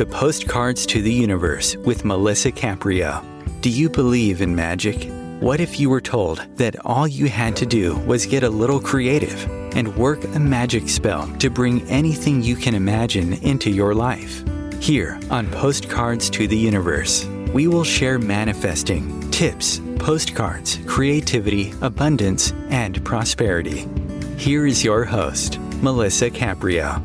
to Postcards to the Universe with Melissa Caprio. Do you believe in magic? What if you were told that all you had to do was get a little creative and work a magic spell to bring anything you can imagine into your life? Here on Postcards to the Universe, we will share manifesting, tips, postcards, creativity, abundance, and prosperity. Here is your host, Melissa Caprio.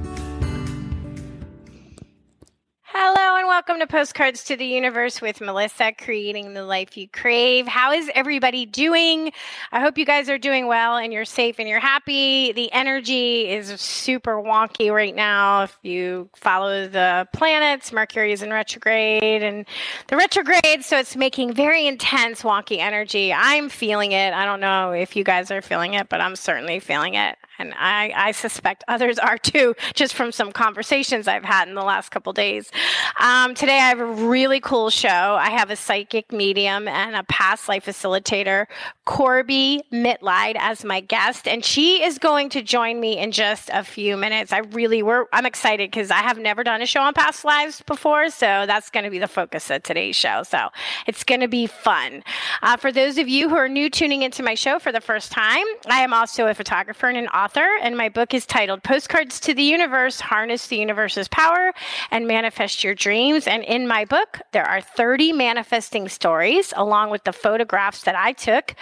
Welcome to Postcards to the Universe with Melissa, creating the life you crave. How is everybody doing? I hope you guys are doing well and you're safe and you're happy. The energy is super wonky right now. If you follow the planets, Mercury is in retrograde and the retrograde, so it's making very intense, wonky energy. I'm feeling it. I don't know if you guys are feeling it, but I'm certainly feeling it and I, I, suspect others are too, just from some conversations I've had in the last couple days. Um, today, I have a really cool show. I have a psychic medium and a past life facilitator, Corbie Mitleid, as my guest, and she is going to join me in just a few minutes. I really were I'm excited because I have never done a show on past lives before, so that's going to be the focus of today's show. So it's going to be fun. Uh, for those of you who are new tuning into my show for the first time, I am also a photographer and an author author, and my book is titled Postcards to the Universe Harness the Universe's Power and Manifest Your Dreams. And in my book, there are 30 manifesting stories, along with the photographs that I took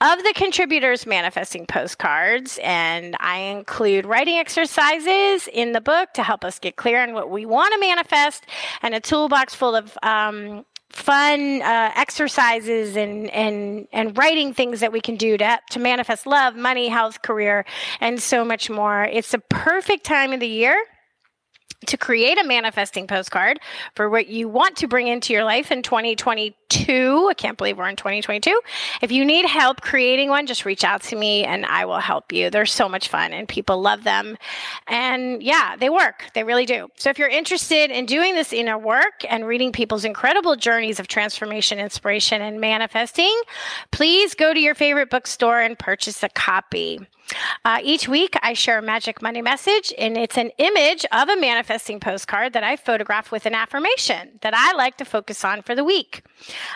of the contributors' manifesting postcards. And I include writing exercises in the book to help us get clear on what we want to manifest, and a toolbox full of um, fun uh, exercises and and and writing things that we can do to to manifest love, money, health, career, and so much more. It's a perfect time of the year to create a manifesting postcard for what you want to bring into your life in 2022. I can't believe we're in 2022. If you need help creating one, just reach out to me and I will help you. They're so much fun and people love them. And yeah, they work. They really do. So if you're interested in doing this inner work and reading people's incredible journeys of transformation, inspiration, and manifesting, please go to your favorite bookstore and purchase a copy. Uh, each week, I share a Magic money message, and it's an image of a manifesting postcard that I photograph with an affirmation that I like to focus on for the week.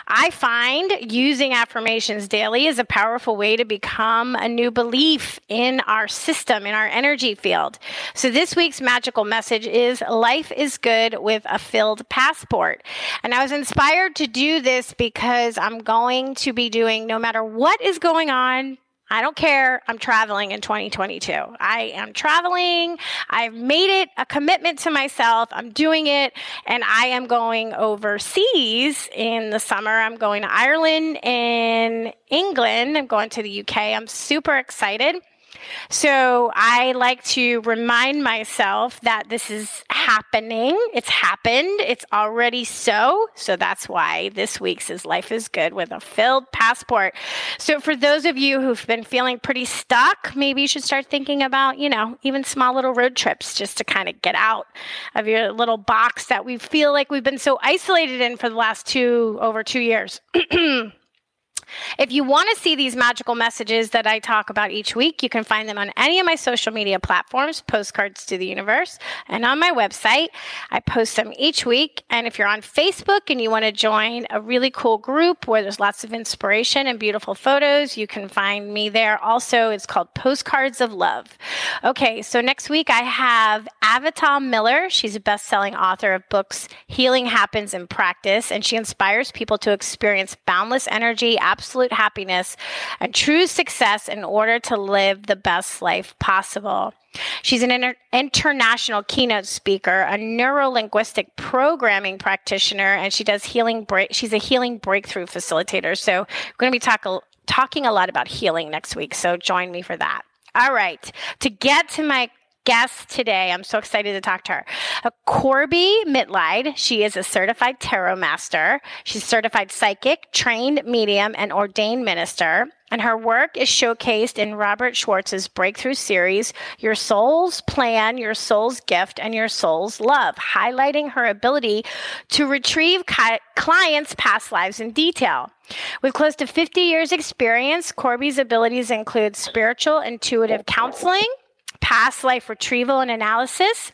I find using affirmations daily is a powerful way to become a new belief in our system, in our energy field. So, this week's magical message is Life is Good with a Filled Passport. And I was inspired to do this because I'm going to be doing, no matter what is going on I don't care. I'm traveling in 2022. I am traveling. I've made it a commitment to myself. I'm doing it. And I am going overseas in the summer. I'm going to Ireland and England. I'm going to the UK. I'm super excited. So I like to remind myself that this is happening. It's happened. It's already so. So that's why this week's is Life is Good with a filled passport. So for those of you who've been feeling pretty stuck, maybe you should start thinking about, you know, even small little road trips just to kind of get out of your little box that we feel like we've been so isolated in for the last two, over two years. If you want to see these magical messages that I talk about each week, you can find them on any of my social media platforms, Postcards to the Universe, and on my website. I post them each week. And if you're on Facebook and you want to join a really cool group where there's lots of inspiration and beautiful photos, you can find me there. Also, it's called Postcards of Love. Okay, so next week I have Avital Miller. She's a best selling author of books Healing Happens in Practice, and she inspires people to experience boundless energy, absolute happiness and true success in order to live the best life possible. She's an inter- international keynote speaker, a neurolinguistic programming practitioner, and she does healing. Break- she's a healing breakthrough facilitator. So we're going to be talk- talking a lot about healing next week. So join me for that. All right. To get to my guest today. I'm so excited to talk to her. Uh, Corbie Mitleid. She is a certified tarot master. She's certified psychic, trained medium, and ordained minister. And her work is showcased in Robert Schwartz's breakthrough series, Your Soul's Plan, Your Soul's Gift, and Your Soul's Love, highlighting her ability to retrieve clients' past lives in detail. With close to 50 years' experience, Corbie's abilities include spiritual intuitive counseling, past life retrieval and analysis,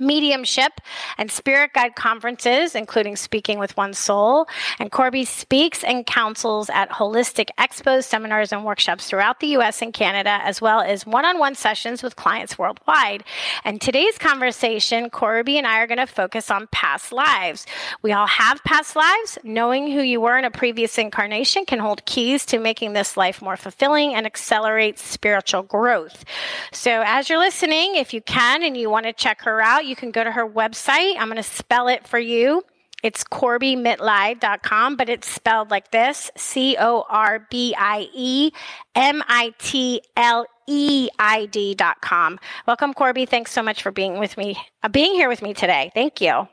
mediumship and spirit guide conferences, including Speaking with One Soul. And Corbie speaks and counsels at holistic expos, seminars, and workshops throughout the US and Canada, as well as one on one sessions with clients worldwide. And today's conversation, Corbie and I are going to focus on past lives. We all have past lives. Knowing who you were in a previous incarnation can hold keys to making this life more fulfilling and accelerate spiritual growth. So, as you're listening, if you can and you want to check her out, you can go to her website. I'm going to spell it for you. It's CorbieMitleid.com, but it's spelled like this C O R B I E M I T L E I D.com. Welcome, Corbie. Thanks so much for being with me, uh, being here with me today. Thank you.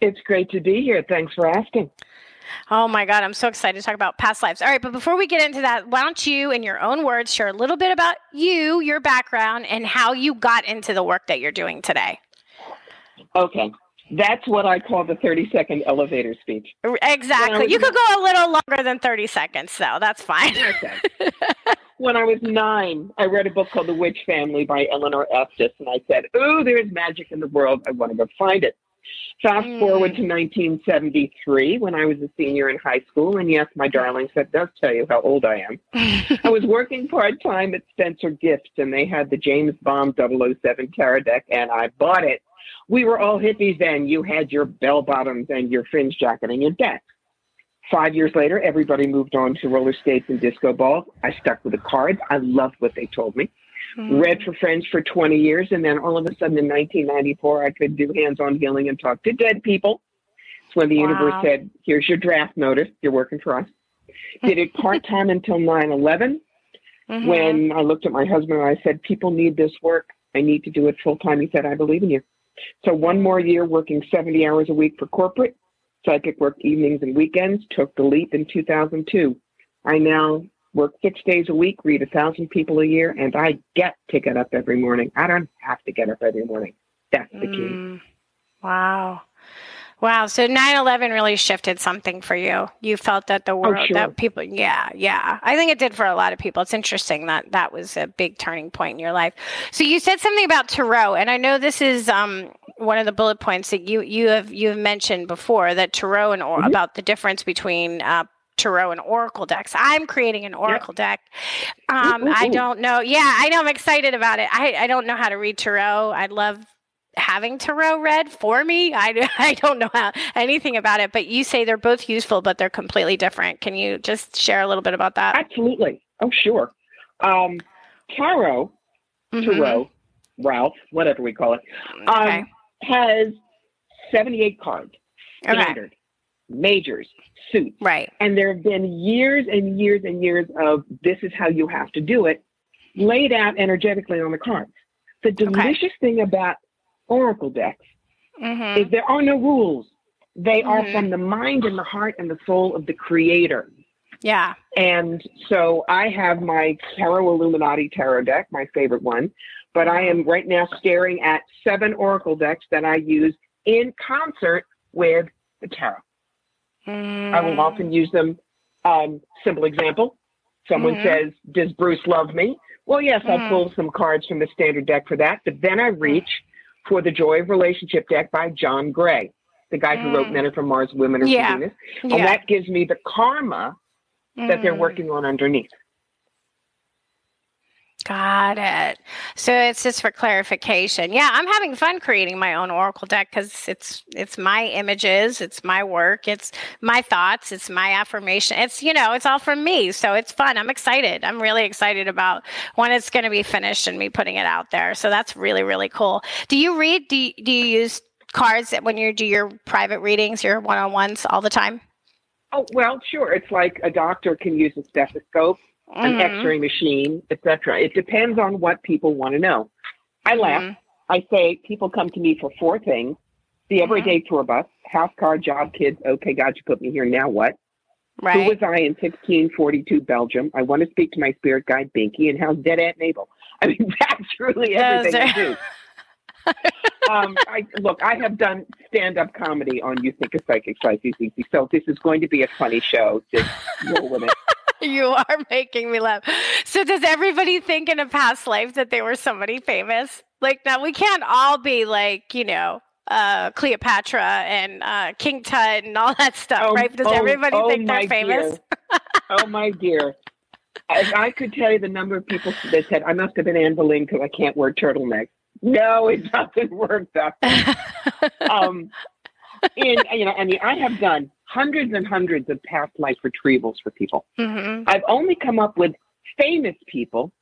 It's great to be here. Thanks for asking. Oh my God, I'm so excited to talk about past lives. All right, but before we get into that, why don't you, in your own words, share a little bit about you, your background, and how you got into the work that you're doing today? Okay. That's what I call the 30 second elevator speech. Exactly. You could go a little longer than 30 seconds, though. That's fine. Okay. when I was nine, I read a book called The Witch Family by Eleanor Estes, and I said, Oh, there's magic in the world. I want to go find it. Fast mm. forward to 1973 when I was a senior in high school. And yes, my darlings, that does tell you how old I am. I was working part time at Spencer Gifts, and they had the James Bond 007 Tarot deck, and I bought it we were all hippies then. You had your bell bottoms and your fringe jacket and your deck. Five years later, everybody moved on to roller skates and disco ball. I stuck with the cards. I loved what they told me. Mm-hmm. Read for friends for 20 years, and then all of a sudden in 1994, I could do hands on healing and talk to dead people. It's when the wow. universe said, Here's your draft notice. You're working for us. Did it part time until 9 11. Mm-hmm. When I looked at my husband and I said, People need this work. I need to do it full time. He said, I believe in you. So one more year working 70 hours a week for corporate, psychic work evenings and weekends, took the leap in 2002. I now work six days a week, read a thousand people a year, and I get to get up every morning. I don't have to get up every morning. That's the key. Mm, wow. Wow. So 9 11 really shifted something for you. You felt that the oh, world, oh, sure. that people, yeah, yeah. I think it did for a lot of people. It's interesting that that was a big turning point in your life. So you said something about Tarot, and I know this is um, one of the bullet points that you, you have you have mentioned before that Tarot and or, mm-hmm. about the difference between uh, tarot and oracle decks. I'm creating an oracle yep. deck. Um, ooh, ooh, ooh. I don't know. Yeah, I know. I'm excited about it. I, I don't know how to read tarot. I love having tarot read for me. I, I don't know how, anything about it, but you say they're both useful, but they're completely different. Can you just share a little bit about that? Absolutely. Oh, sure. Um, tarot, mm-hmm. tarot, Ralph, whatever we call it, um, okay. has 78 cards, standard, okay. majors, suits. Right. And there have been years and years and years of this is how you have to do it laid out energetically on the cards. The delicious okay. thing about oracle decks mm-hmm. is there are no rules. They mm-hmm. are from the mind and the heart and the soul of the creator. Yeah. And so I have my Tarot Illuminati tarot deck, my favorite one, but I am right now staring at seven oracle decks that I use in concert with the tarot. Mm. I will mm. often use them. Um, simple example someone mm-hmm. says, Does Bruce love me? Well, yes, mm. I'll pull some cards from the standard deck for that, but then I reach for the Joy of Relationship deck by John Gray, the guy mm. who wrote mm. Men Are From Mars, Women Are yeah. From Venus. And yeah. that gives me the karma that mm. they're working on underneath. Got it. So it's just for clarification. Yeah, I'm having fun creating my own oracle deck because it's it's my images, it's my work, it's my thoughts, it's my affirmation. It's you know, it's all from me. So it's fun. I'm excited. I'm really excited about when it's going to be finished and me putting it out there. So that's really really cool. Do you read? Do you, do you use cards when you do your private readings, your one on ones all the time? Oh well, sure. It's like a doctor can use a stethoscope mm-hmm. an X-ray machine, etc. It depends on what people want to know. I mm-hmm. laugh. I say people come to me for four things: the mm-hmm. everyday tour bus, house car, job, kids. Okay, God, you put me here. Now what? Right. Who was I in 1642 Belgium? I want to speak to my spirit guide Binky, and how's dead Aunt Mabel? I mean, that's really everything I do. um, I, look, I have done stand-up comedy on You Think a Psychic Psychic so this is going to be a funny show. Just roll with it. You are making me laugh. So, does everybody think in a past life that they were somebody famous? Like now we can't all be like, you know, uh, Cleopatra and uh, King Tut and all that stuff, Oh, right? Does oh, everybody oh, think they're famous? oh my dear. If I could tell you the number of people that said I must have been Anne Boleyn because I can't wear turtlenecks. No, it doesn't work that way. um, and you know, I mean, I have done hundreds and hundreds of past life retrievals for people. hmm I've only come up with famous people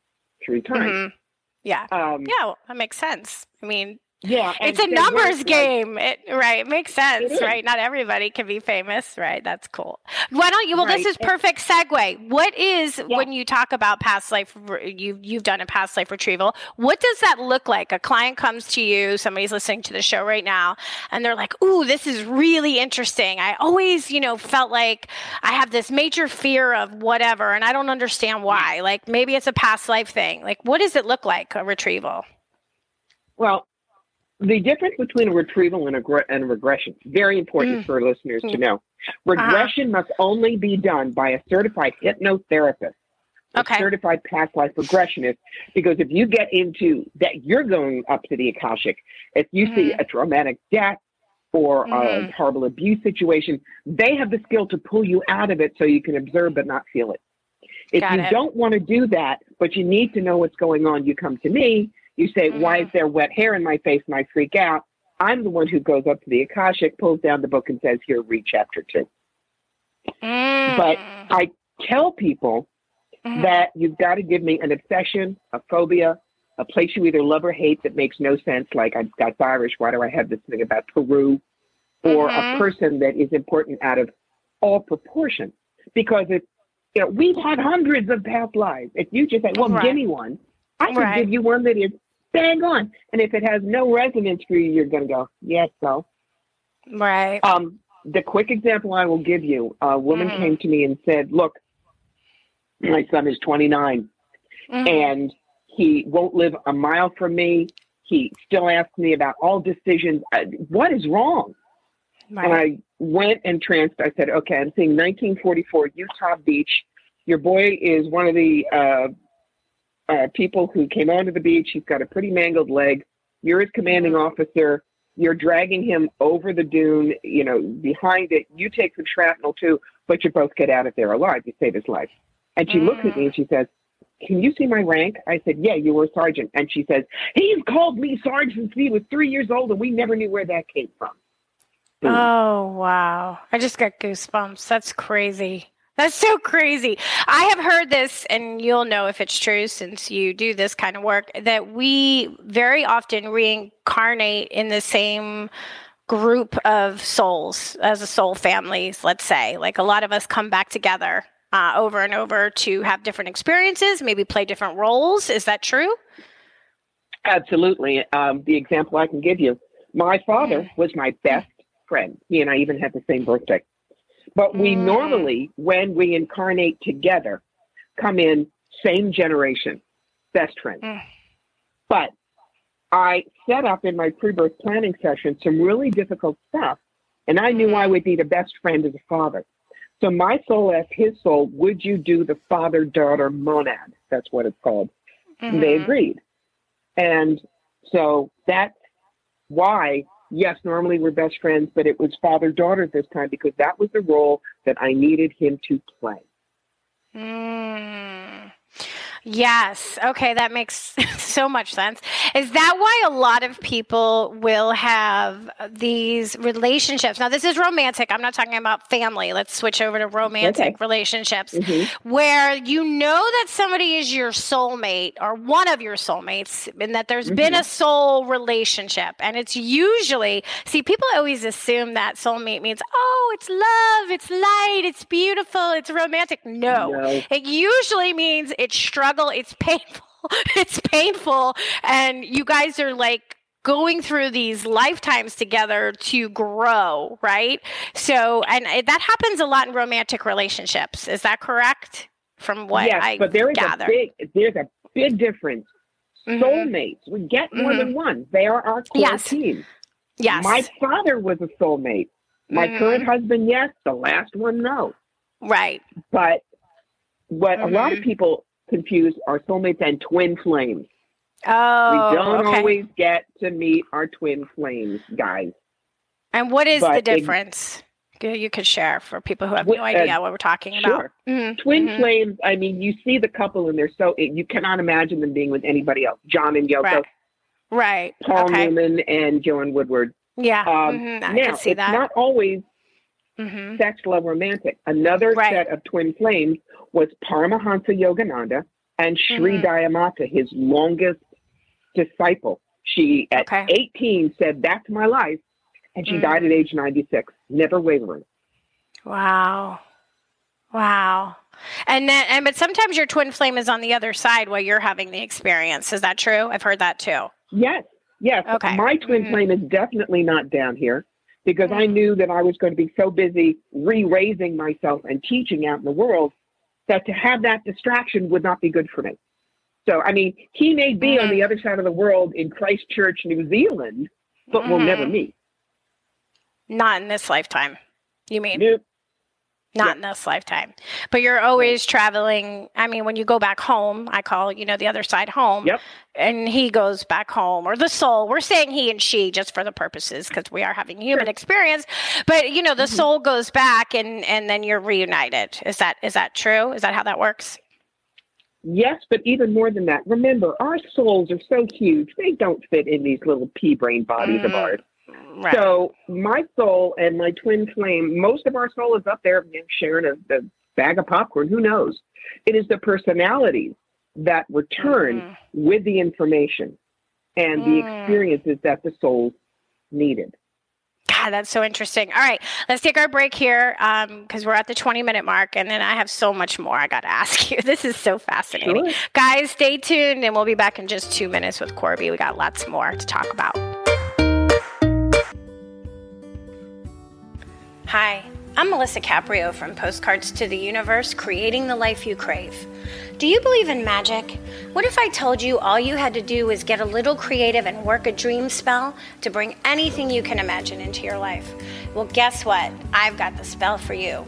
three times. hmm Yeah. Um, Yeah, well, that makes sense. I mean, yeah, it's a numbers like, game, it, right? Makes sense, right? Not everybody can be famous, right? That's cool. Why don't you? Well, this is perfect segue. What is Yeah. when you talk about past life? re- You you've done a past life retrieval. What does that look like? A client comes to you. Somebody's listening to the show right now, and they're like, "Ooh, this is really interesting. I always, you know, felt like I have this major fear of whatever, and I don't understand why. Like maybe it's a past life thing. Like, what does it look like a retrieval? Well, the difference between a retrieval and a, and regression very important Mm. for listeners to Mm. know. Regression must only be done by a certified hypnotherapist, a Okay. certified past life regressionist. Because if you get into that, you're going up to the akashic. If you see Mhm. a traumatic death or a Mhm. horrible abuse situation, they have the skill to pull you out of it so you can observe but not feel it. If Got you it. don't want to do that, but you need to know what's going on, you come to me. You say, Why Mhm. is there wet hair in my face? And I freak out. I'm the one who goes up to the Akashic, pulls down the book, and says, Here, read chapter two. But Mm. I tell people Mhm. that you've got to give me an obsession, a phobia, a place you either love or hate that makes no sense, like I'm Scots Irish, why do I have this thing about Peru? Or Mhm. a person that is important out of all proportion. Because if you know, we've had hundreds of past lives. If you just say, Well, Right. give me one, I can Right. give you one that is bang on. And if it has no resonance for you, you're gonna go, Yes, so. right. Um, the quick example I will give you a woman Mhm. came to me and said, Look, my son is 29 Mhm. and he won't live a mile from me. He still asks me about all decisions. Uh, What is wrong? And. I went and trans. I said, Okay, I'm seeing 1944 Utah Beach. Your boy is one of the uh, uh, people who came onto the beach. He's got a pretty mangled leg. You're his commanding mm-hmm. officer. You're dragging him over the dune, you know, behind it. You take some shrapnel too, but you both get out of there alive. You save his life. And she looks at me and mm. she says, Can you see my rank? I said, Yeah, you were a sergeant. And she says, He's called me sergeant since he was three years old, and we never knew where that came from. Boom. Oh, wow. I just got goosebumps. That's crazy. That's so crazy. I have heard this, and you'll know if it's true since you do this kind of work, that we very often reincarnate in the same group of souls as a soul families, let's say. Like a lot of us come back together uh, over and over to have different experiences, maybe play different roles. Is that true? Absolutely. Um, the example I can give you my father Mm. was my best friend. He and I even had the same birthday. But we Mm. normally, when we incarnate together, come in same generation, best friends. Mm. But I set up in my pre birth planning session some really difficult stuff, and I knew I would need a best friend as a father. So my soul asked his soul, Would you do the father daughter monad? That's what it's called they Mhm. agreed. And so that's why, yes, normally we're best friends, but it was father daughter this time because that was the role that I needed him to play. Mm. Yes. Okay, that makes so much sense. Is that why a lot of people will have these relationships? Now, this is romantic. I'm not talking about family. Let's switch over to romantic Okay. relationships Mhm. where you know that somebody is your soulmate or one of your soulmates and that there's been a soul relationship. And it's usually, see, people always assume that soulmate means, oh, it's love, it's light, it's beautiful, it's romantic. No. No. It usually means it's struggle, it's painful, it's painful, and you guys are like going through these lifetimes together to grow, right? So, and it- that happens a lot in romantic relationships. Is that correct? From what yes, I but there is gather. a big there's a big difference. Mhm. Soulmates, we get more than one. They are our core Yes. team. Yes. My father was a soulmate. My Mhm. current husband, yes. The last one, no. right. But what a lot of Mhm. people confuse are soulmates and twin flames. Oh, we don't okay. always get to meet our twin flames, guys. and what is the but it- difference? You- you could share for people who have no idea uh, what we're talking about. Sure. Mhm, Twin mhm. flames, I mean, you see the couple and they're so, you cannot imagine them being with anybody else. John and Yoko, Right. Right. Paul okay. Newman and Joan Woodward. Yeah. Um, mhm, I now, can see it's that. not always hmm sex, love, romantic. Another Right. set of twin flames was Paramahansa Yogananda and Sri Mhm. Dayamata, his longest disciple. She, at Okay. 18, said, That's my life. And she Mm. died at age 96, never wavering. Wow. Wow. And then, and but sometimes your twin flame is on the other side while you're having the experience. Is that true? I've heard that too. Yes, yes. Okay. My twin Mhm. flame is definitely not down here because I Mhm. knew that I was going to be so busy re raising myself and teaching out in the world that to have that distraction would not be good for me. So, I mean, he may be on Mhm. the other side of the world in Christchurch, New Zealand, but we'll never Mhm. meet. Not in this lifetime. You mean Nope. Not yeah. in this lifetime? But you're always traveling. I mean, when you go back home, I call you know the other side home. Yep. And he goes back home, or the soul. We're saying he and she just for the purposes because we are having human Sure. experience. But you know, the Mhm. soul goes back, and and then you're reunited. Is that is that true? Is that how that works? Yes, but even more than that, remember, our souls are so huge, they don't fit in these little pea brain bodies of Mhm. ours. Right. So my soul and my twin flame, most of our soul is up there sharing a, a bag of popcorn. Who knows? It is the personalities that return Mhm. with the information and the Mm. experiences that the soul needed. God, that's so interesting. All right, let's take our break here because we're at the 20 minute mark, and then I have so much more I got to ask you. This is so fascinating. Sure. Guys, stay tuned, and we'll be back in just two minutes with Corbie. We got lots more to talk about. Hi, I'm Melissa Caprio from Postcards to the Universe, creating the life you crave. Do you believe in magic? What if I told you all you had to do was get a little creative and work a dream spell to bring anything you can imagine into your life? Well, guess what? I've got the spell for you.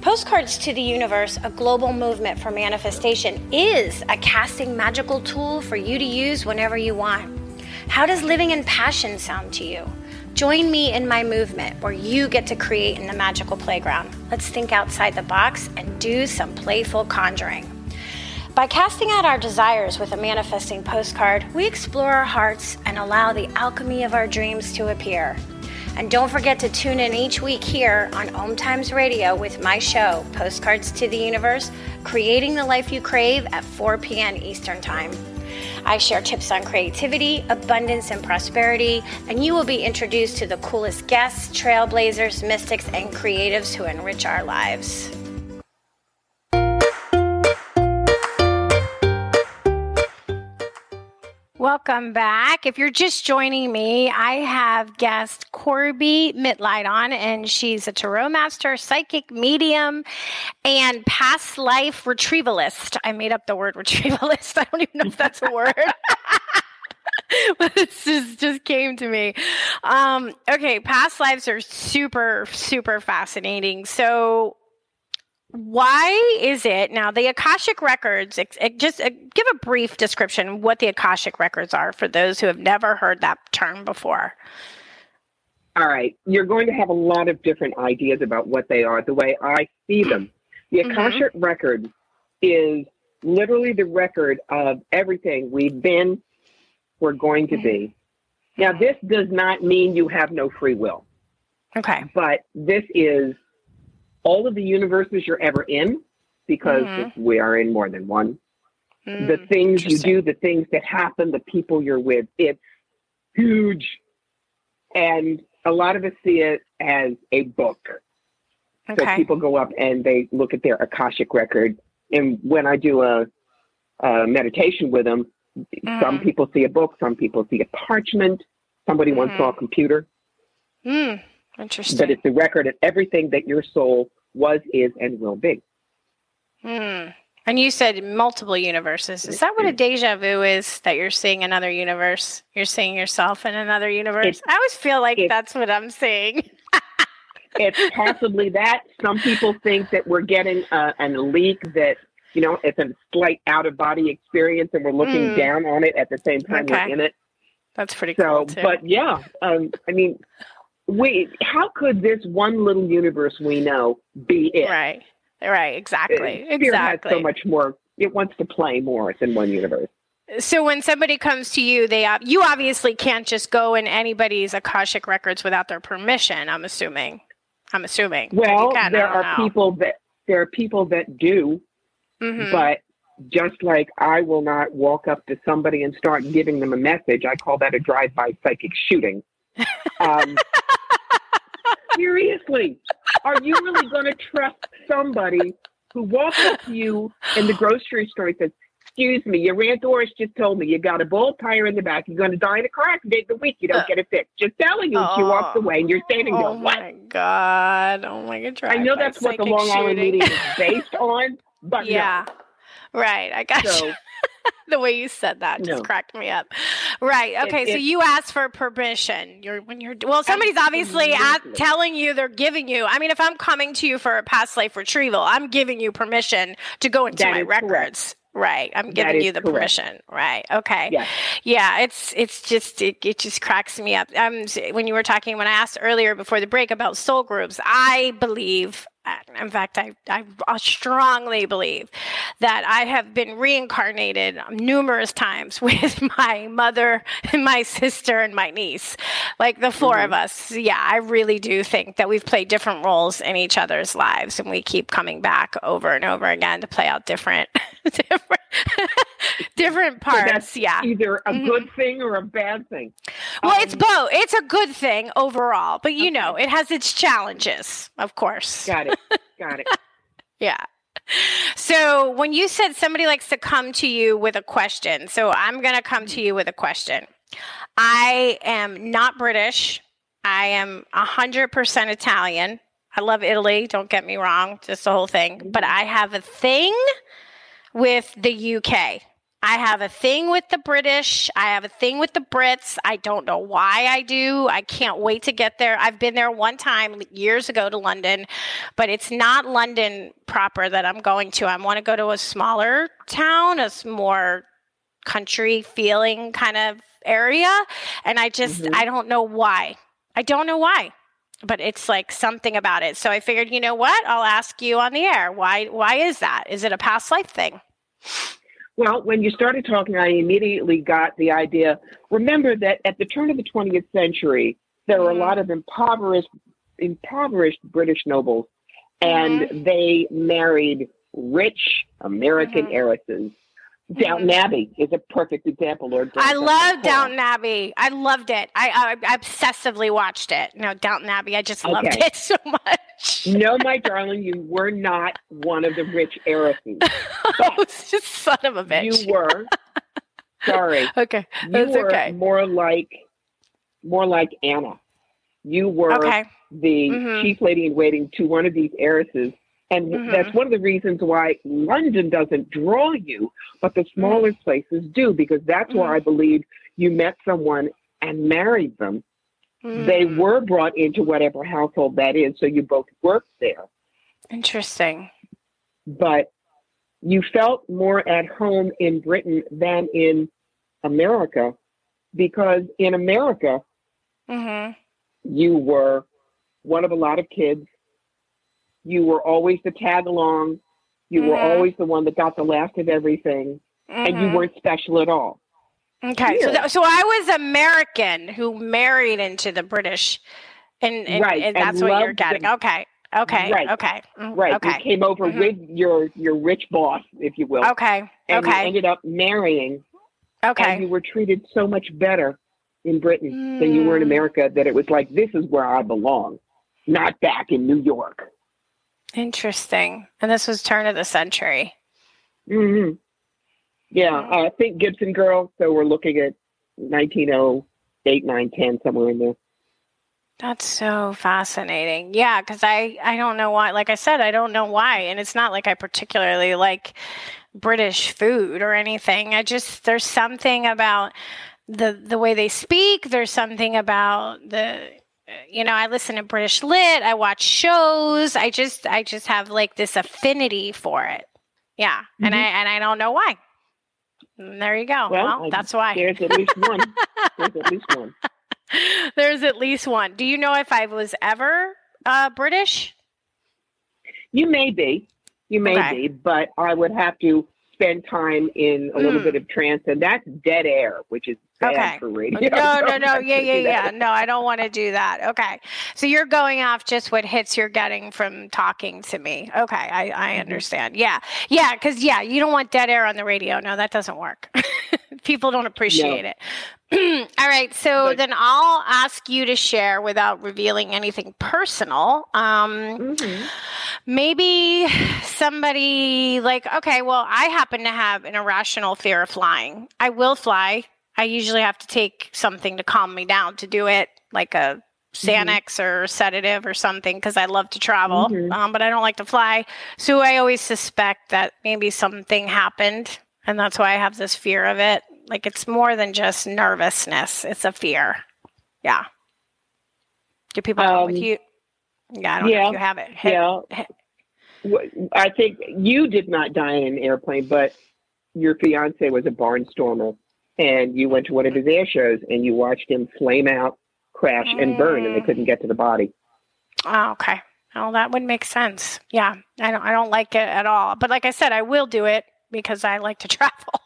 Postcards to the Universe, a global movement for manifestation, is a casting magical tool for you to use whenever you want. How does living in passion sound to you? Join me in my movement where you get to create in the magical playground. Let's think outside the box and do some playful conjuring. By casting out our desires with a manifesting postcard, we explore our hearts and allow the alchemy of our dreams to appear. And don't forget to tune in each week here on Om Times Radio with my show, Postcards to the Universe, creating the life you crave at 4 p.m. Eastern Time. I share tips on creativity, abundance, and prosperity, and you will be introduced to the coolest guests, trailblazers, mystics, and creatives who enrich our lives. Welcome back. If you're just joining me, I have guest Corbie Mitleid on, and she's a tarot master, psychic medium, and past life retrievalist. I made up the word retrievalist. I don't even know if that's a word. but it just, just came to me. Um, okay, past lives are super, super fascinating. So, why is it now the akashic records ex- ex- just uh, give a brief description what the akashic records are for those who have never heard that term before All right, you're going to have a lot of different ideas about what they are. The way I see them, the Mhm. Akashic record is literally the record of everything we've been, we're going to be. Now, this does not mean you have no free will, okay but this is all of the universes you're ever in, because Mhm. we are in more than one. the Mm, things you do, the things that happen, the people you're with, it's huge. And a lot of us see it as a book. So people go up and they look at their Akashic record. And when I do a, a meditation with them, some Mhm. people see a book, some people see a parchment, somebody once Mhm. saw a computer. mm, But interesting it's the record of everything that your soul was, is, and will be. mm. and you said multiple universes is that what a deja vu is that you're seeing another universe you're seeing yourself in another universe i always feel like that's what i'm seeing It's possibly that. Some people think that we're getting uh, an leak that you know, it's a slight out of body experience, and we're looking Mm. down on it at the same time Okay. we're in it. That's pretty So, cool too. but yeah, um, I mean, we how could this one little universe we know be it? right. Right, exactly. Spirit exactly. has so much more. It wants to play more than one universe. So when somebody comes to you, they you obviously can't just go in anybody's akashic records without their permission. I'm assuming. I'm assuming. Well, can, there are know. people that there are people that do, Mhm. but just like I will not walk up to somebody and start giving them a message. I call that a drive-by psychic shooting. Um, seriously, are you really going to trust somebody who walks up to you in the grocery store and says, "Excuse me, your aunt Doris just told me you got a bald tire in the back. You're going to die in a car accident the week you don't get it fixed." Just telling you, she walks oh, away, and you're standing there. Oh What? my god! Oh my god! I know that's what the Long Island Medium is based on, but no. yeah. Right. I got So you. The way you said that just No. cracked me up. Right. It- Okay. so you asked for permission. You're when you're well, somebody's obviously at, telling you they're giving you. I mean, if I'm coming to you for a past life retrieval, I'm giving you permission to go into That my is correct. records. Right. I'm giving you the correct. permission. Right. Okay. Yes. Yeah, it's it's just it, it just cracks me up. Um, when you were talking when I asked earlier before the break about soul groups, I believe, in fact, I I strongly believe that I have been reincarnated numerous times with my mother, and my sister, and my niece, like the 4 of us. Yeah, I really do think that we've played different roles in each other's lives, and we keep coming back over and over again to play out different different different So parts. that's yeah. either a Mhm. good thing or a bad thing. Well, it's Um, both. It's a good thing overall, but you Okay. know, it has its challenges, of course. Got it. Got it. Yeah. So when you said somebody likes to come to you with a question, so I'm going to come to mm-hmm. you with a question. I am not British. I am 100% Italian. I love Italy, don't get me wrong, just the whole thing. But mm-hmm. I have a thing with the UK. I have a thing with the British. I have a thing with the Brits. I don't know why I do. I can't wait to get there. I've been there one time years ago to London, but it's not London proper that I'm going to. I want to go to a smaller town, a more country feeling kind of area. And I just, Mhm. I don't know why. I don't know why. But it's like something about it. So I figured, you know what? I'll ask you on the air. Why why is that? Is it a past life thing? Well, when you started talking, I immediately got the idea. Remember that at the turn of the 20th century, there were a Mhm. lot of impoverished, impoverished British nobles, and Mm-hmm. they married rich American Mhm. heiresses. Downton Abbey is a perfect example. Lord I love. Downton Abbey. I loved it. I, I, obsessively watched it. No, Downton Abbey. I just loved Okay. it so much. No, my darling, you were not one of the rich heiresses. Was just son of a bitch. You were. Sorry. okay. You That's were okay. more like more like Anna. You were Okay. the Mhm. chief lady in waiting to one of these heiresses. And Mhm. that's one of the reasons why London doesn't draw you, but the smaller places do, because that's where Mhm. I believe you met someone and married them. They Mm. were brought into whatever household that is, so you both worked there. Interesting. But you felt more at home in Britain than in America, because in America, hmm you were one of a lot of kids. You were always the tag along. You were Mhm. always the one that got the last of everything, and you Mhm. weren't special at all. Okay, so that, so I was American who married into the British, and, and, Right, and and that's what you're getting. Okay, okay, Right. okay, mm, Right? okay, You came over Mhm. with your your rich boss, if you will, okay, and you okay, ended up marrying, and okay. you were treated so much better in Britain than you were in Mm. America that it was like this is where I belong, not back in New York. Interesting. And this was turn of the century. hmm Yeah, Mhm. I think Gibson Girl. So we're looking at 1908, 9, 10, somewhere in there. That's so fascinating. Yeah, because I I don't know why. Like I said, I don't know why, and it's not like I particularly like British food or anything. I just there's something about the the way they speak. There's something about the you know I listen to British lit. I watch shows. I just I just have like this affinity for it. Yeah, mm-hmm. and I and I don't know why. And there you go. Well, well that's why. There's at least one. there's at least one. There's at least one. Do you know if I was ever uh, British? You may be. You may okay. be, but I would have to spend time in a little mm. bit of trance, and that's dead air, which is okay. for radio. No, no, no. Yeah, yeah, yeah. No, I don't want to do that. Okay. So you're going off just what hits you're getting from talking to me. Okay. I, I mm-hmm. understand. Yeah. Yeah. Cause yeah, you don't want dead air on the radio. No, that doesn't work. People don't appreciate no. it. All right. So but, then I'll ask you to share without revealing anything personal. Um, mm-hmm. Maybe somebody like, okay, well, I happen to have an irrational fear of flying. I will fly I usually have to take something to calm me down to do it, like a Xanax mm-hmm. or sedative or something, because I love to travel, mm-hmm. um, but I don't like to fly. So I always suspect that maybe something happened, and that's why I have this fear of it. Like it's more than just nervousness; it's a fear. Yeah. Do people um, with you? Yeah, I don't yeah, know if you have it. yeah. I think you did not die in an airplane, but your fiance was a barnstormer and you went to one of his air shows and you watched him flame out, crash, mm. and burn, and they couldn't get to the body. Oh, okay. Well, that would make sense. Yeah, I don't. I don't like it at all. But like I said, I will do it because I like to travel.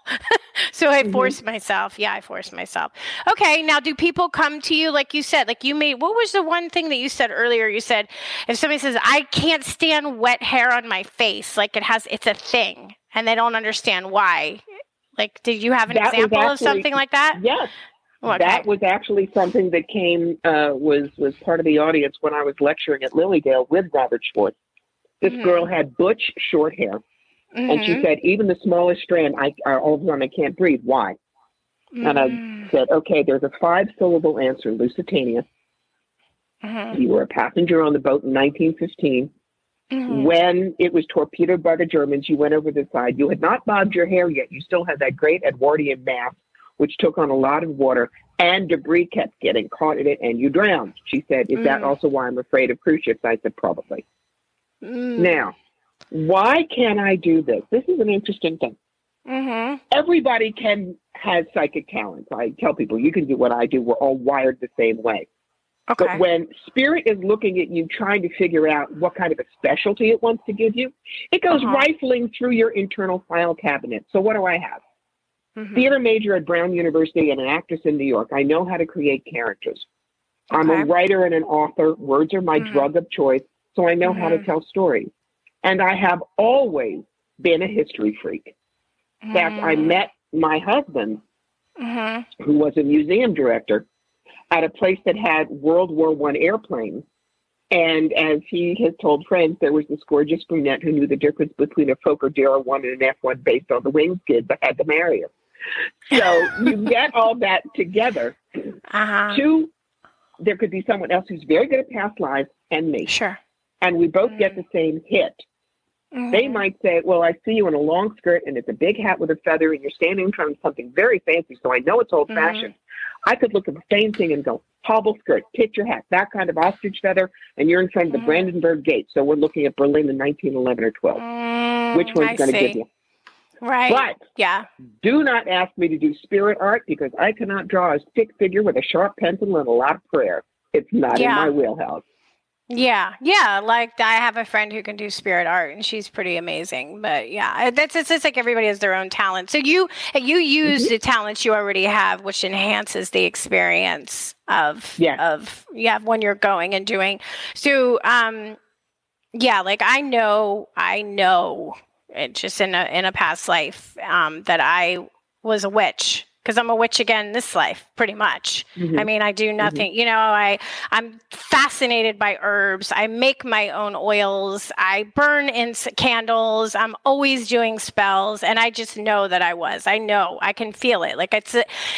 so I mm-hmm. force myself. Yeah, I force myself. Okay, now do people come to you like you said? Like you made what was the one thing that you said earlier? You said if somebody says I can't stand wet hair on my face, like it has it's a thing and they don't understand why. Like, did you have an that example actually, of something like that? Yes. Oh, okay. That was actually something that came uh, was was part of the audience when I was lecturing at Lilydale with Robert Schwartz. This mm-hmm. girl had butch short hair, mm-hmm. and she mm-hmm. said, "Even the smallest strand, I all of a sudden I can't breathe. Why?" Mm-hmm. And I mm. said, "Okay, there's a five syllable answer: Lusitania. Mm-hmm. You were a passenger on the boat in 1915." Mm-hmm. When it was torpedoed by the Germans, you went over the side. You had not bobbed your hair yet. You still had that great Edwardian mask, which took on a lot of water, and debris kept getting caught in it, and you drowned. She said, Is mm-hmm. that mm. also why I'm afraid of cruise ships? I said, Probably. Mm-hmm. Now, why can't I do this? This is an interesting thing. Mm-hmm. Everybody can has psychic talents. I tell people you can do what I do. We're all wired the same way. Okay. But when spirit is looking at you, trying to figure out what kind of a specialty it wants to give you, it goes uh-huh. rifling through your internal file cabinet. So what do I have? Mm-hmm. Theater major at Brown University and an actress in New York. I know how to create characters. Okay. I'm a writer and an author. Words are my mm-hmm. drug of choice, so I know mm-hmm. how to mm-hmm. tell stories. And I have always been a history freak. In fact, I mm. met my husband, mm-hmm. who was a museum director, at a place that had World War One airplanes. And as he has told friends, there was this gorgeous brunette who knew the difference between a Fokker DR1 and an F1 based on the wing skid, but had to marry him. So you get all that together. Uh-huh. Two, there could be someone else who's very good at past lives and me. Sure. And we both mm-hmm. get the same hit. Mm-hmm. They might say, Well, I see you in a long skirt and it's a big hat with a feather and you're standing in front of something very fancy, so I know it's old fashioned. Mm-hmm. I could look at the same thing and go, Hobble skirt, picture hat, that kind of ostrich feather, and you're in front of the mm-hmm. Brandenburg Gate. So we're looking at Berlin in 1911 or 12. Mm, Which one's going to give you? Right. But yeah. do not ask me to do spirit art because I cannot draw a stick figure with a sharp pencil and a lot of prayer. It's not yeah. in my wheelhouse. Yeah, yeah. Like I have a friend who can do spirit art, and she's pretty amazing. But yeah, that's it's just like everybody has their own talent. So you you use mm-hmm. the talents you already have, which enhances the experience of yeah. of yeah when you're going and doing. So um, yeah, like I know I know it just in a in a past life um, that I was a witch because I'm a witch again this life, pretty much. Mm-hmm. I mean, I do mm-hmm. nothing. Mm-hmm. You know, I I'm fascinated by herbs. I make my own oils. I burn in candles. I'm always doing spells, and I just know that I was. I know. I can feel it. Like it's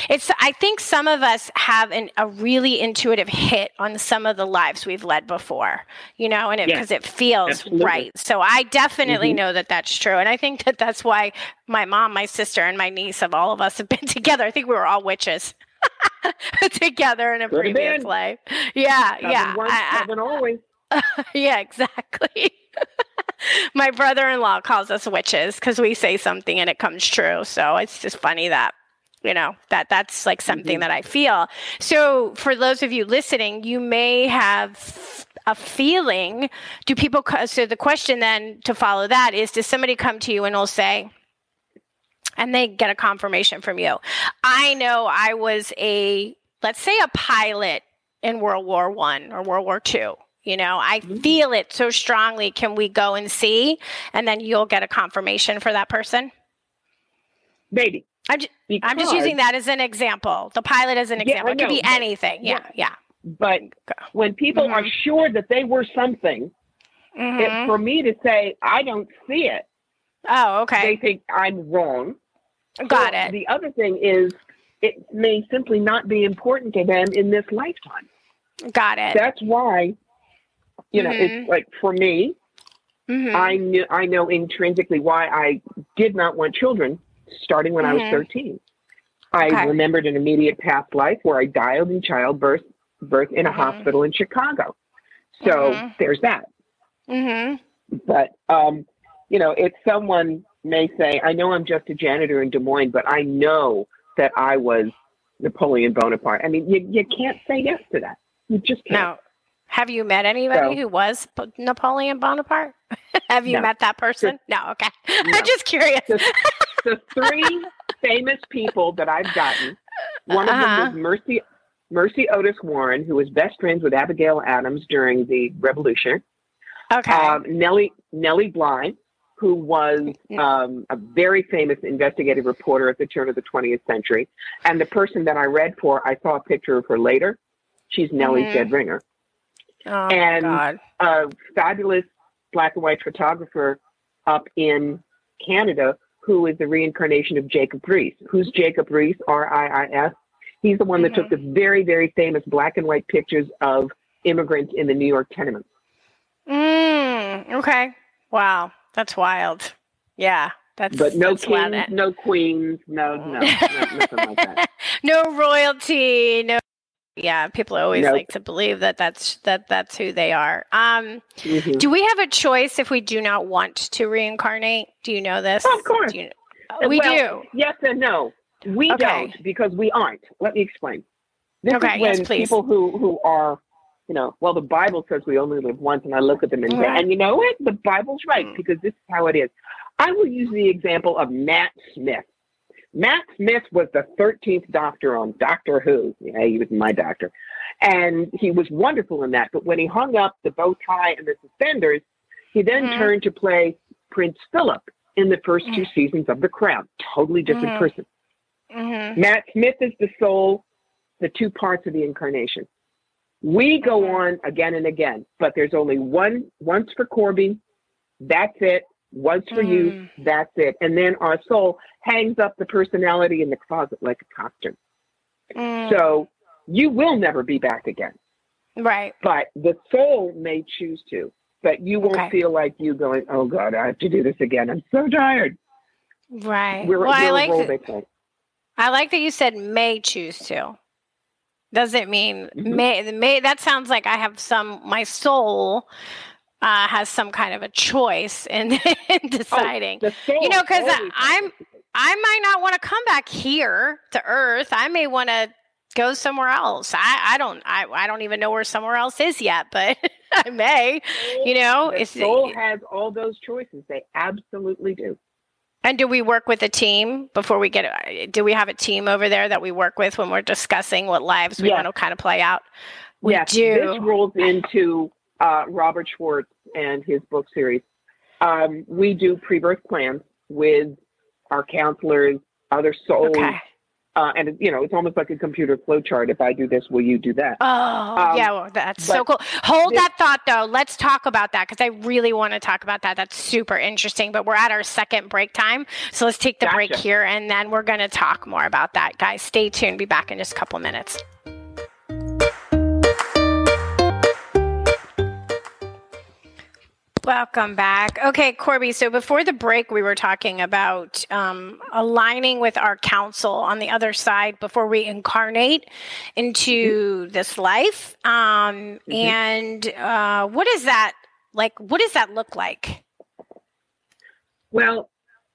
it's. I think some of us have an, a really intuitive hit on some of the lives we've led before. You know, and because it, it, feels Absolutely. right. So I definitely mm-hmm. know that that's true, and I think that that's why my mom, my sister, and my niece of all of us have been together. I think we were all witches together in a Good previous life. Yeah, heaven yeah. Once, I, I, always. yeah, exactly. My brother in law calls us witches because we say something and it comes true. So it's just funny that you know that that's like something mm-hmm. that i feel so for those of you listening you may have a feeling do people so the question then to follow that is does somebody come to you and will say and they get a confirmation from you i know i was a let's say a pilot in world war one or world war two you know i mm-hmm. feel it so strongly can we go and see and then you'll get a confirmation for that person maybe I'm just, I'm just using that as an example. The pilot as an example. Yeah, it could be anything. Yeah, yeah. But when people mm-hmm. are sure that they were something, mm-hmm. it, for me to say I don't see it. Oh, okay. They think I'm wrong. Got so it. The other thing is, it may simply not be important to them in this lifetime. Got it. That's why, you know, mm-hmm. it's like for me, mm-hmm. I knew I know intrinsically why I did not want children starting when mm-hmm. I was 13. I okay. remembered an immediate past life where I died in childbirth birth in a mm-hmm. hospital in Chicago. So mm-hmm. there's that. Mm-hmm. But, um, you know, it's someone may say, I know I'm just a janitor in Des Moines, but I know that I was Napoleon Bonaparte. I mean, you, you can't say yes to that. You just can't. Now, have you met anybody so, who was Napoleon Bonaparte? have you no. met that person? Just, no, okay. No. I'm just curious. Just, the three famous people that I've gotten, one uh-huh. of them uh-huh. was Mercy Mercy Otis Warren, who was best friends with Abigail Adams during the Revolution. Okay. Um, Nellie Nellie Bly, who was mm. um, a very famous investigative reporter at the turn of the 20th century, and the person that I read for, I saw a picture of her later. She's Nellie dead ringer. Oh, and a fabulous black and white photographer up in Canada who is the reincarnation of Jacob Riis. Who's Jacob Riis? R I I S. He's the one that mm-hmm. took the very, very famous black and white pictures of immigrants in the New York tenements. Mm, okay. Wow. That's wild. Yeah. That's, but no that's kings, no queens, no, no, no nothing like that. no royalty, no yeah people always nope. like to believe that that's that that's who they are um, mm-hmm. do we have a choice if we do not want to reincarnate do you know this of course you, uh, we well, do yes and no we okay. don't because we aren't let me explain this okay, is when yes, people who who are you know well the bible says we only live once and i look at them and say and you know what the bible's right mm. because this is how it is i will use the example of matt smith Matt Smith was the 13th doctor on Doctor Who. Yeah, he was my doctor. And he was wonderful in that. But when he hung up the bow tie and the suspenders, he then mm-hmm. turned to play Prince Philip in the 1st mm-hmm. two seasons of The Crown. Totally different mm-hmm. person. Mm-hmm. Matt Smith is the soul, the two parts of the incarnation. We go on again and again, but there's only one once for Corbie. That's it Once for mm. you, that's it. And then our soul hangs up the personality in the closet like a costume. Mm. So you will never be back again. Right. But the soul may choose to, but you won't okay. feel like you going, oh God, I have to do this again. I'm so tired. Right. We're, well, we're I like I like that you said may choose to. Does it mean mm-hmm. may may that sounds like I have some my soul uh, has some kind of a choice in, in oh, deciding. Oh, you know, because I'm I might not want to come back here to Earth. I may want to go somewhere else. I, I don't I, I don't even know where somewhere else is yet, but I may. You know, the soul has all those choices. They absolutely do. And do we work with a team before we get? Do we have a team over there that we work with when we're discussing what lives we yes. want to kind of play out? We yes, do. This rolls into uh, Robert Schwartz and his book series. Um, we do pre-birth plans with our counselors, other souls. Okay. Uh, and you know, it's almost like a computer flow chart. If I do this, will you do that? Oh, um, yeah, well, that's so cool. Hold this, that thought though. Let's talk about that because I really want to talk about that. That's super interesting. But we're at our second break time, so let's take the gotcha. break here, and then we're going to talk more about that, guys. Stay tuned. Be back in just a couple minutes. Welcome back. Okay, Corbie. So before the break, we were talking about um, aligning with our counsel on the other side before we incarnate into mm-hmm. this life. Um, mm-hmm. And uh, what does that like what does that look like? Well,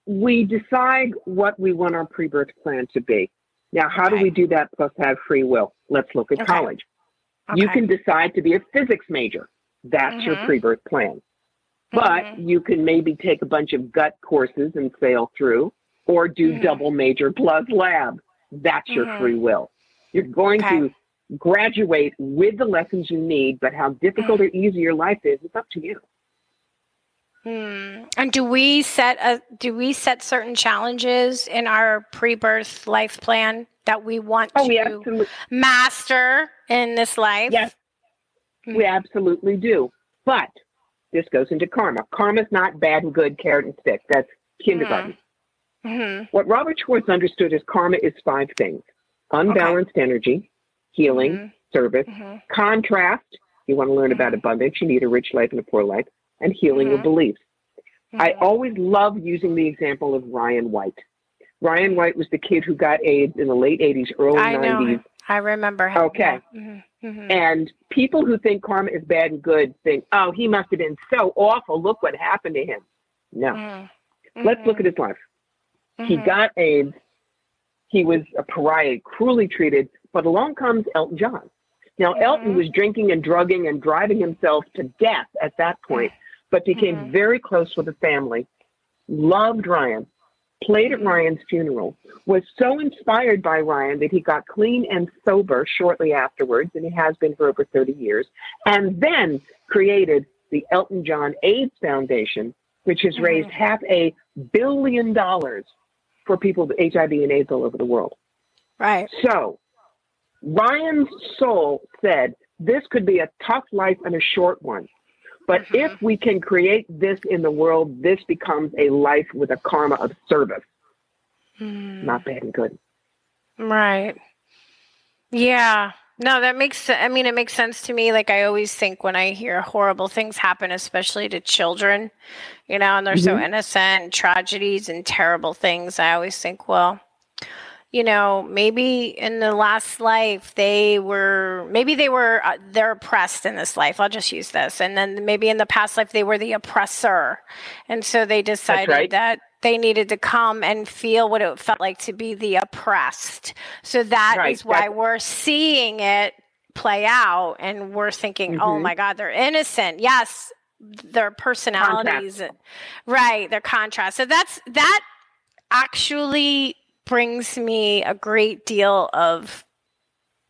we decide what we want our pre-birth plan to be. Now, how Okay. do we do that plus have free will? Let's look at Okay. college. You can decide to be a physics major. That's your Mhm. pre-birth plan. But Mhm. you can maybe take a bunch of gut courses and sail through, or do Mhm. double major plus lab. That's your Mhm. free will. You're going Okay. to graduate with the lessons you need, but how difficult or easy your life is, it's up to you. Hmm. And do we set a do we set certain challenges in our pre-birth life plan that we want Oh, we to absolutely, master in this life? yes, we absolutely do. But this goes into karma. Karma's not bad and good, carrot and stick. That's kindergarten. hmm What Robert Schwartz understood is karma is five things unbalanced energy, healing, Mhm. service, hmm contrast. You want to learn about abundance, you need a rich life and a poor life, and healing your Mhm. beliefs. I Mm-hmm. always love using the example of Ryan White. Ryan White was the kid who got AIDS in the late 80s, early I 90s. him. I remember him. Okay. Yeah. Mhm. And people who think karma is bad and good think, oh, he must have been so awful. Look what happened to him. No. Mhm. Let's look at his life. He Mhm. got AIDS. He was a pariah, cruelly treated. But along comes Elton John. Now, Elton Mhm. was drinking and drugging and driving himself to death at that point, but became very close with the family, loved Ryan, played at. Ryan's funeral, was so inspired by Ryan that he got clean and sober shortly afterwards, and he has been for over 30 years, and then created the Elton John AIDS Foundation, which has raised mm-hmm. half a billion dollars for people with HIV and AIDS all over the world. Right. So, Ryan's soul said, This could be a tough life and a short one. But Mhm. if we can create this in the world, this becomes a life with a karma of service, Mm. not bad and good. Right. Yeah. No, that makes I mean it makes sense to me like I always think when I hear horrible things happen especially to children, you know, and they're so Mhm. innocent, and tragedies and terrible things, I always think, well, you know, maybe in the last life they were maybe they were uh, they're oppressed in this life. I'll just use this. And then maybe in the past life they were the oppressor. And so they decided right. that they needed to come and feel what it felt like to be the oppressed. So that is Right, why that's- we're seeing it play out and we're thinking, "Oh Mhm. my god, they're innocent." Yes, their personalities right, their contrast. So that's that actually brings me a great deal of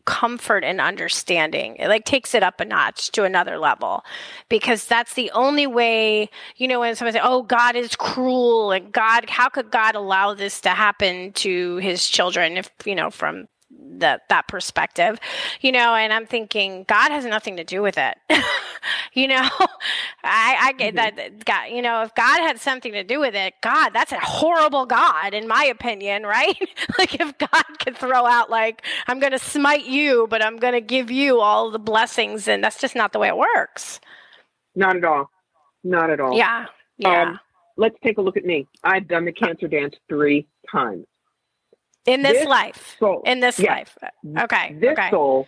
comfort and understanding. It like takes it up a notch to another level because that's the only way, you know, when someone says, "Oh, God is cruel," and God, how could God allow this to happen to His children? If you know, from that that perspective, you know, and I'm thinking God has nothing to do with it. you know, I, I get Mhm. that that God, you know, if God had something to do with it, God, that's a horrible God, in my opinion, right? like if God could throw out like, I'm going to smite you, but I'm going to give you all the blessings, and that's just not the way it works. Not at all. Not at all. Yeah, yeah. Um, let's take a look at me. I've done the cancer dance three times. In this, this life, soul- in this yeah. life. Okay, This okay. soul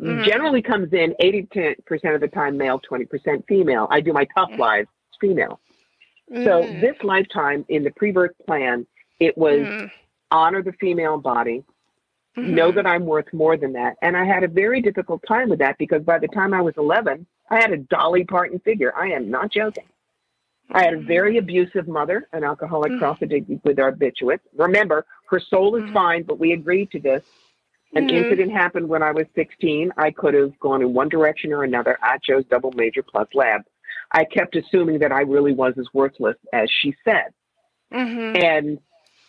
Mhm. generally comes in 80% of the time male, 20% female. I do my tough lives female. So Mm, this lifetime in the pre-birth plan, it was mm, honor the female body, know mhm. that I'm worth more than that. And I had a very difficult time with that because by the time I was 11, I had a Dolly Parton figure. I am not joking. I had a very abusive mother, an alcoholic Mhm. cross addicted with barbiturates. Remember, her soul is Mhm. fine, but we agreed to this. An Mhm. incident happened when I was 16. I could have gone in one direction or another. I chose double major plus lab. I kept assuming that I really was as worthless as she said. Mhm. And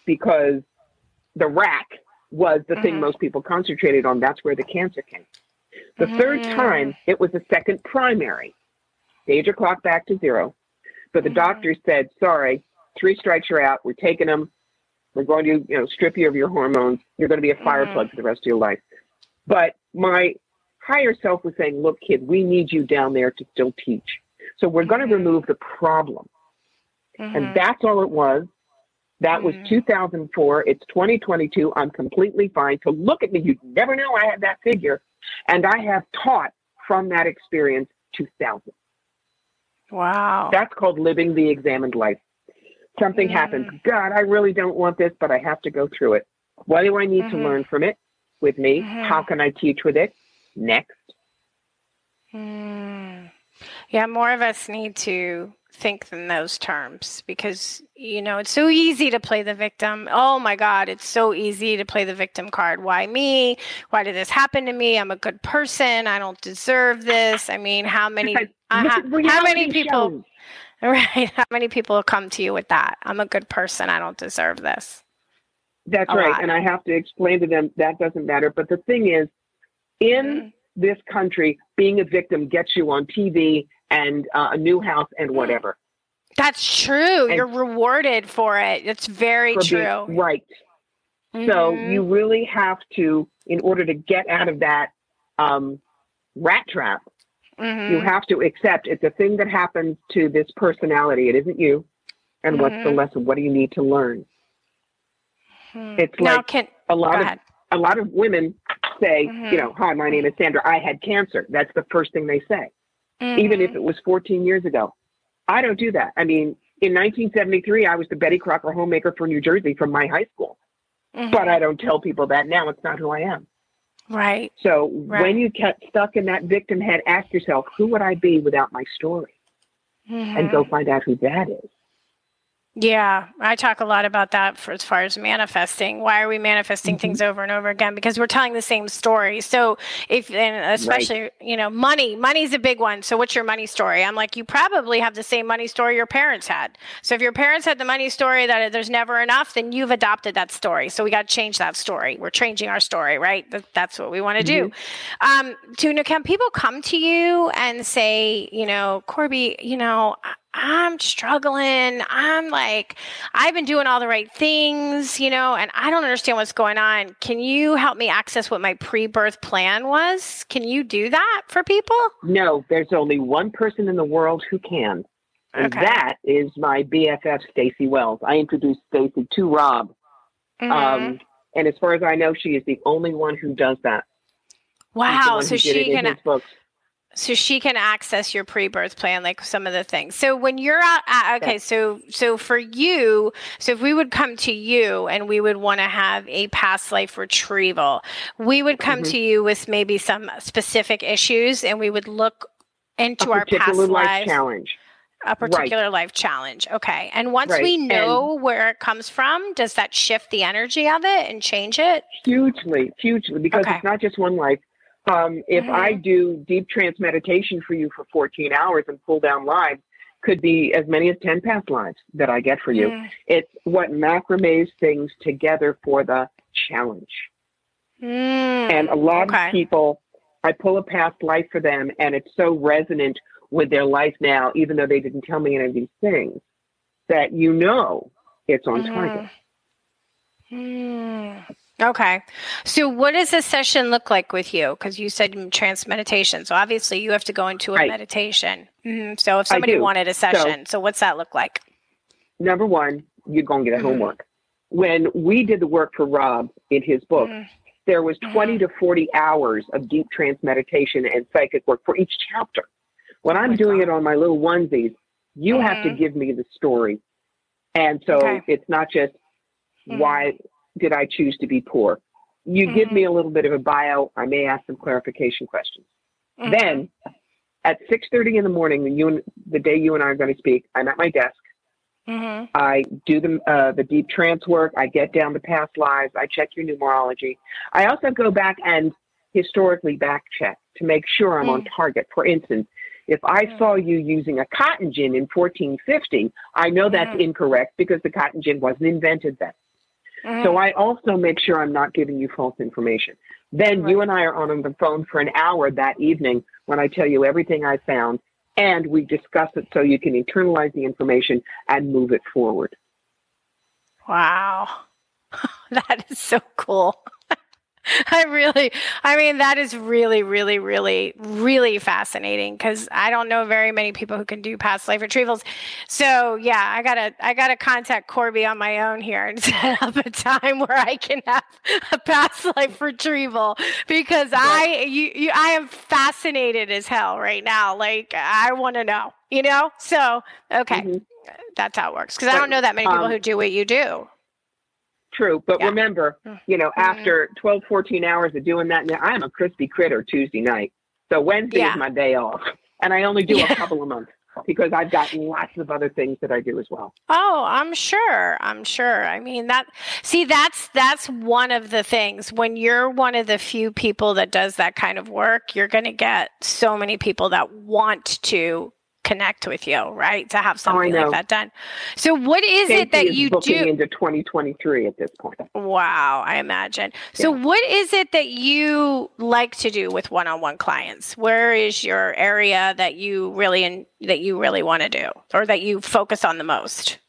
because the rack was the thing Mhm. most people concentrated on, that's where the cancer came. The third Mhm. time, it was the second primary. Stage clock back to zero. But the doctor said, sorry, three strikes you're out. We're taking them. We're going to, you know, strip you of your hormones. You're going to be a fire Mhm. plug for the rest of your life. But my higher self was saying, look, kid, we need you down there to still teach. So we're going to remove the problem. Mhm. And that's all it was. That was Mhm. 2004. It's 2022. I'm completely fine. So look at me. You'd never know I had that figure. And I have taught from that experience to thousands. Wow. That's called living the examined life. Something mm. happens. God, I really don't want this, but I have to go through it. What do I need mm-hmm. to learn from it with me? Mm-hmm. How can I teach with it? Next. Mm. Yeah, more of us need to think in those terms because you know it's so easy to play the victim oh my god it's so easy to play the victim card why me why did this happen to me i'm a good person i don't deserve this i mean how many uh, how, many people right how many people come to you with that i'm a good person i don't deserve this that's a right lot. and i have to explain to them that doesn't matter but the thing is in mm-hmm. this country being a victim gets you on tv and uh, a new house and whatever. That's true. And You're rewarded for it. It's very true. Right. Mm-hmm. So you really have to, in order to get out of that um, rat trap, mm-hmm. you have to accept it's a thing that happens to this personality. It isn't you. And mm-hmm. what's the mm-hmm. lesson? What do you need to learn? Hmm. It's now, like can, a lot of a lot of women say, you mm-hmm. know, hi, my name is Sandra. I had cancer. That's the first thing they say mm-hmm. even if mm-hmm. it was 14 years ago. I don't do that. I mean, in 1973, I was the Betty Crocker homemaker for New Jersey from my high school. Mm-hmm. But I don't tell people that now. It's not who I am. Right. So right. when you get stuck in that victim head, ask yourself, who would I be without my story? Mm-hmm. And go mm-hmm. find out who that is. Yeah, I talk a lot about that for as far as manifesting. Why are we manifesting mm-hmm. things over and over again? Because we're telling the same story. So if and especially, right. you know, money, money's a big one. So what's your money story? I'm like, you probably have the same money story your parents had. So if your parents had the money story that there's never enough, then you've adopted that story. So we got to change that story. We're changing our story, right? That's what we want to mm-hmm. do. Um, Tuna, can people come to you and say, you know, Corbie, you know, I'm struggling. I'm like, I've been doing all the right things, you know, and I don't understand what's going on. Can you help me access what my pre birth plan was? Can you do that for people? No, there's only one person in the world who can. And okay. that is my BFF, Stacy Wells. I introduced Stacy to Rob. Mm-hmm. Um, and as far as I know, she is the only one who does that. Wow. So she can so she can access your pre-birth plan like some of the things. So when you're out at, okay so so for you so if we would come to you and we would want to have a past life retrieval we would come mm-hmm. to you with maybe some specific issues and we would look into our past life challenge. A particular right. life challenge. Okay. And once right. we know and where it comes from does that shift the energy of it and change it? Hugely. Hugely. Because okay. it's not just one life um, if mm-hmm. I do deep trance meditation for you for 14 hours and pull down lives, could be as many as 10 past lives that I get for you. Mm. It's what macrame's things together for the challenge. Mm. And a lot okay. of people, I pull a past life for them, and it's so resonant with their life now, even though they didn't tell me any of these things, that you know it's on mm. target. Mm. Okay. So, what does a session look like with you? Because you said trance meditation. So, obviously, you have to go into a right. meditation. Mm-hmm. So, if somebody wanted a session, so, so, what's that look like? Number one, you're going to get a mm-hmm. homework. When we did the work for Rob in his book, mm-hmm. there was mm-hmm. 20 to 40 hours of deep trance meditation and psychic work for each chapter. When I'm oh doing God. it on my little onesies, you have to mm-hmm. give me the story. And so okay. it's not just mm-hmm. why did I choose to be poor? You mm-hmm. give me a little bit of a bio. I may ask some clarification questions. Mm-hmm. Then at 6.30 in the morning, the, you, the day you and I are going to speak, I'm at my desk. Mm-hmm. I do the, uh, the deep trance work. I get down to past lives. I check your numerology. I also go back and historically back check to make sure I'm on mm. target. For instance, if I mm. saw you using a cotton gin in 1450, I know that's mm. incorrect because the cotton gin wasn't invented then. Mm-hmm. So I also make sure I'm not giving you false information. Then right. you and I are on the phone for an hour that evening when I tell you everything I found, and we discuss it so you can internalize the information and move it forward. Wow. that is so cool. I really, I mean, that is really, really, really, really fascinating because I don't know very many people who can do past life retrievals. So yeah, I gotta, I gotta contact Corbie on my own here and set up a time where I can have a past life retrieval because I, you, you, I am fascinated as hell right now. Like I want to know, you know. So okay, mm-hmm. that's how it works because I don't know that many people um, who do what you do. True. But yeah. remember, you know, after 12, 14 hours of doing that, now I'm a crispy critter Tuesday night. So Wednesday yeah. is my day off. And I only do yeah. a couple a month because I've got lots of other things that I do as well. Oh, I'm sure. I'm sure. I mean that see that's that's one of the things when you're one of the few people that does that kind of work, you're going to get so many people that want to connect with you, right? To have something oh, like that done. So, what is it that is you do into 2023 at this point? Wow, I imagine. So, what is it that you like to do with one-on-one clients? Where is your area that you really in, that you really want to do, or that you focus on the most?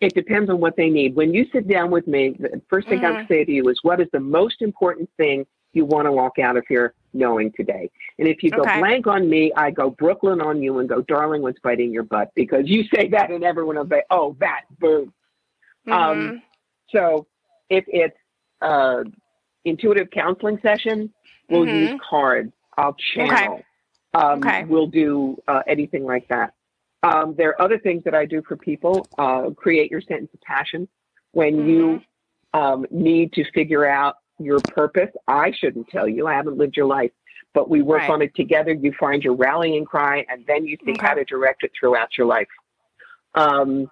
It depends on what they need. When you sit down with me, the first thing mm-hmm. I say to you is, "What is the most important thing you want to walk out of here knowing today. And if you go okay. blank on me, I go Brooklyn on you and go, darling, what's biting your butt? Because you say that and everyone will say, oh, that, boom. Mm-hmm. Um, so if it's uh, intuitive counseling session, we'll mm-hmm. use cards. I'll channel. Okay. Um, okay. We'll do uh, anything like that. Um, there are other things that I do for people. Uh, create your sentence of passion. When mm-hmm. you um, need to figure out your purpose. I shouldn't tell you. I haven't lived your life, but we work right. on it together. You find your rallying cry, and then you think okay. how to direct it throughout your life. Um,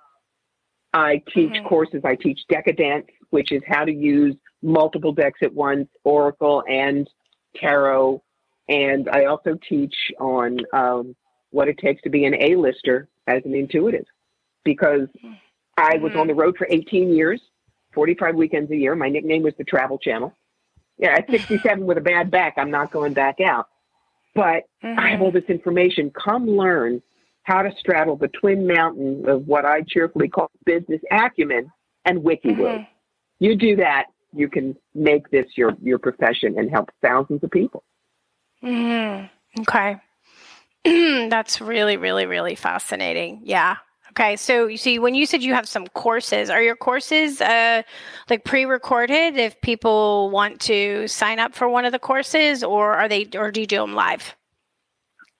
I teach mm-hmm. courses. I teach Decadence, which is how to use multiple decks at once, Oracle and Tarot. And I also teach on um, what it takes to be an A-lister as an intuitive, because I was mm-hmm. on the road for 18 years. 45 weekends a year. My nickname was the Travel Channel. Yeah, at 67 with a bad back, I'm not going back out. But mm-hmm. I have all this information. Come learn how to straddle the twin mountain of what I cheerfully call business acumen and WikiWoo. Mm-hmm. You do that, you can make this your, your profession and help thousands of people. Mm-hmm. Okay. That's really, really, really fascinating. Yeah. Okay, so you see, when you said you have some courses, are your courses uh, like pre-recorded? If people want to sign up for one of the courses, or are they, or do you do them live?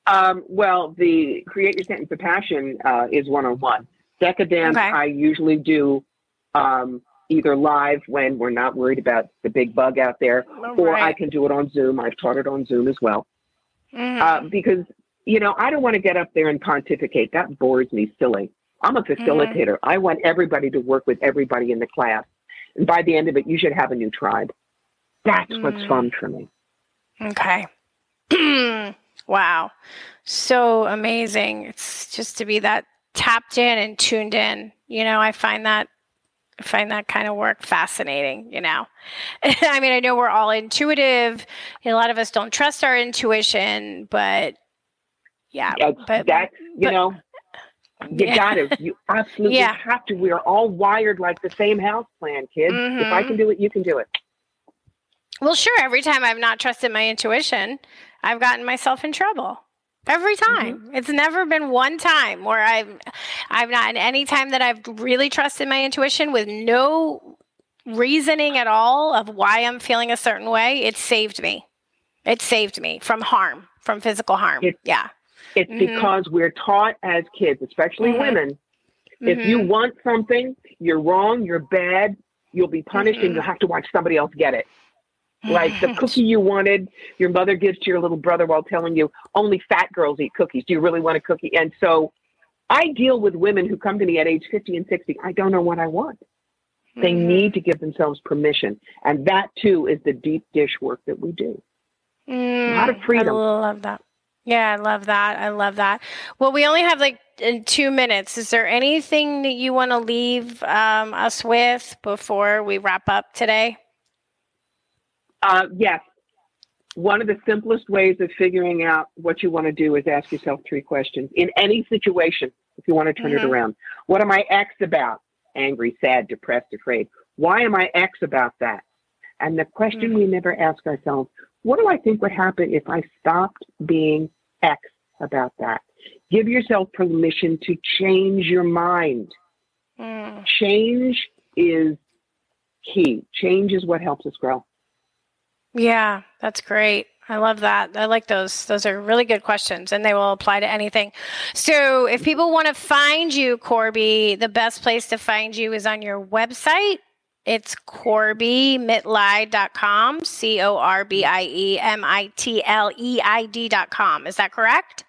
Um, well, the Create Your Sentence of Passion uh, is one-on-one. Decadence, okay. I usually do um, either live when we're not worried about the big bug out there, oh, or I can do it on Zoom. I've taught it on Zoom as well. Mm-hmm. Uh, because you know, I don't want to get up there and pontificate. That bores me silly. I'm a facilitator. Mm-hmm. I want everybody to work with everybody in the class. And by the end of it, you should have a new tribe. That's mm. what's fun for me. Okay. wow. So amazing. It's just to be that tapped in and tuned in. You know, I find that I find that kind of work fascinating, you know. I mean, I know we're all intuitive. You know, a lot of us don't trust our intuition, but yeah, but that's you but, know you yeah. got to. You absolutely yeah. have to. We are all wired like the same house plan, kids. Mm-hmm. If I can mm-hmm. do it, you can do it. Well, sure. Every time I've not trusted my intuition, I've gotten myself in trouble. Every time. Mm-hmm. It's never been one time where I've I've not in any time that I've really trusted my intuition with no reasoning at all of why I'm feeling a certain way. It saved me. It saved me from harm, from physical harm. It, yeah. It's mm-hmm. because we're taught as kids, especially mm-hmm. women, if you mm-hmm. want something, you're wrong, you're bad, you'll be punished, and you'll mm-hmm. have to watch somebody else get it. Like the cookie you wanted, your mother gives to your little brother while telling you only fat girls eat cookies. Do you really want a cookie? And so I deal with women who come to me at age 50 and 60. I don't know what I want. They mm-hmm. need to give themselves permission. And that too is the deep dish work that we do. Mm, a lot of freedom. I love that. Yeah, I love that. I love that. Well, we only have like in two minutes. Is there anything that you want to leave um, us with before we wrap up today? Uh, yes. One of the simplest ways of figuring out what you want to do is ask yourself three questions in any situation. If you want to turn mm-hmm. it around, what am I X about? Angry, sad, depressed, afraid. Why am I X about that? And the question mm-hmm. we never ask ourselves, what do I think would happen if I stopped being X about that? Give yourself permission to change your mind. Mm. Change is key. Change is what helps us grow. Yeah, that's great. I love that. I like those. Those are really good questions and they will apply to anything. So, if people want to find you, Corbie, the best place to find you is on your website. It's CorbieMitleid.com, C O R B I E M I T L E I D.com. Is that correct?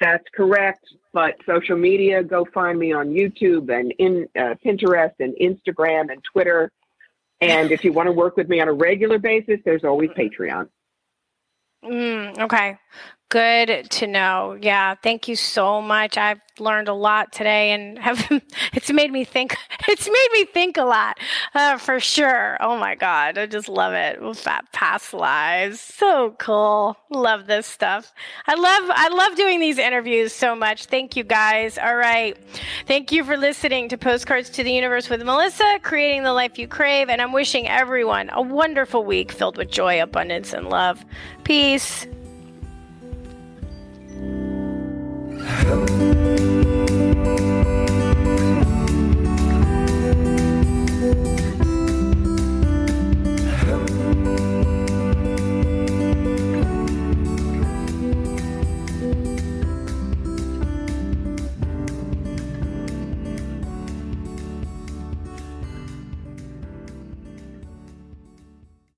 That's correct. But social media, go find me on YouTube and in uh, Pinterest and Instagram and Twitter. And if you want to work with me on a regular basis, there's always Patreon. Mm, okay. Good to know. Yeah, thank you so much. I've learned a lot today, and have it's made me think. It's made me think a lot, uh, for sure. Oh my god, I just love it. Past lives, so cool. Love this stuff. I love. I love doing these interviews so much. Thank you guys. All right, thank you for listening to Postcards to the Universe with Melissa, creating the life you crave, and I'm wishing everyone a wonderful week filled with joy, abundance, and love. Peace. Welcome.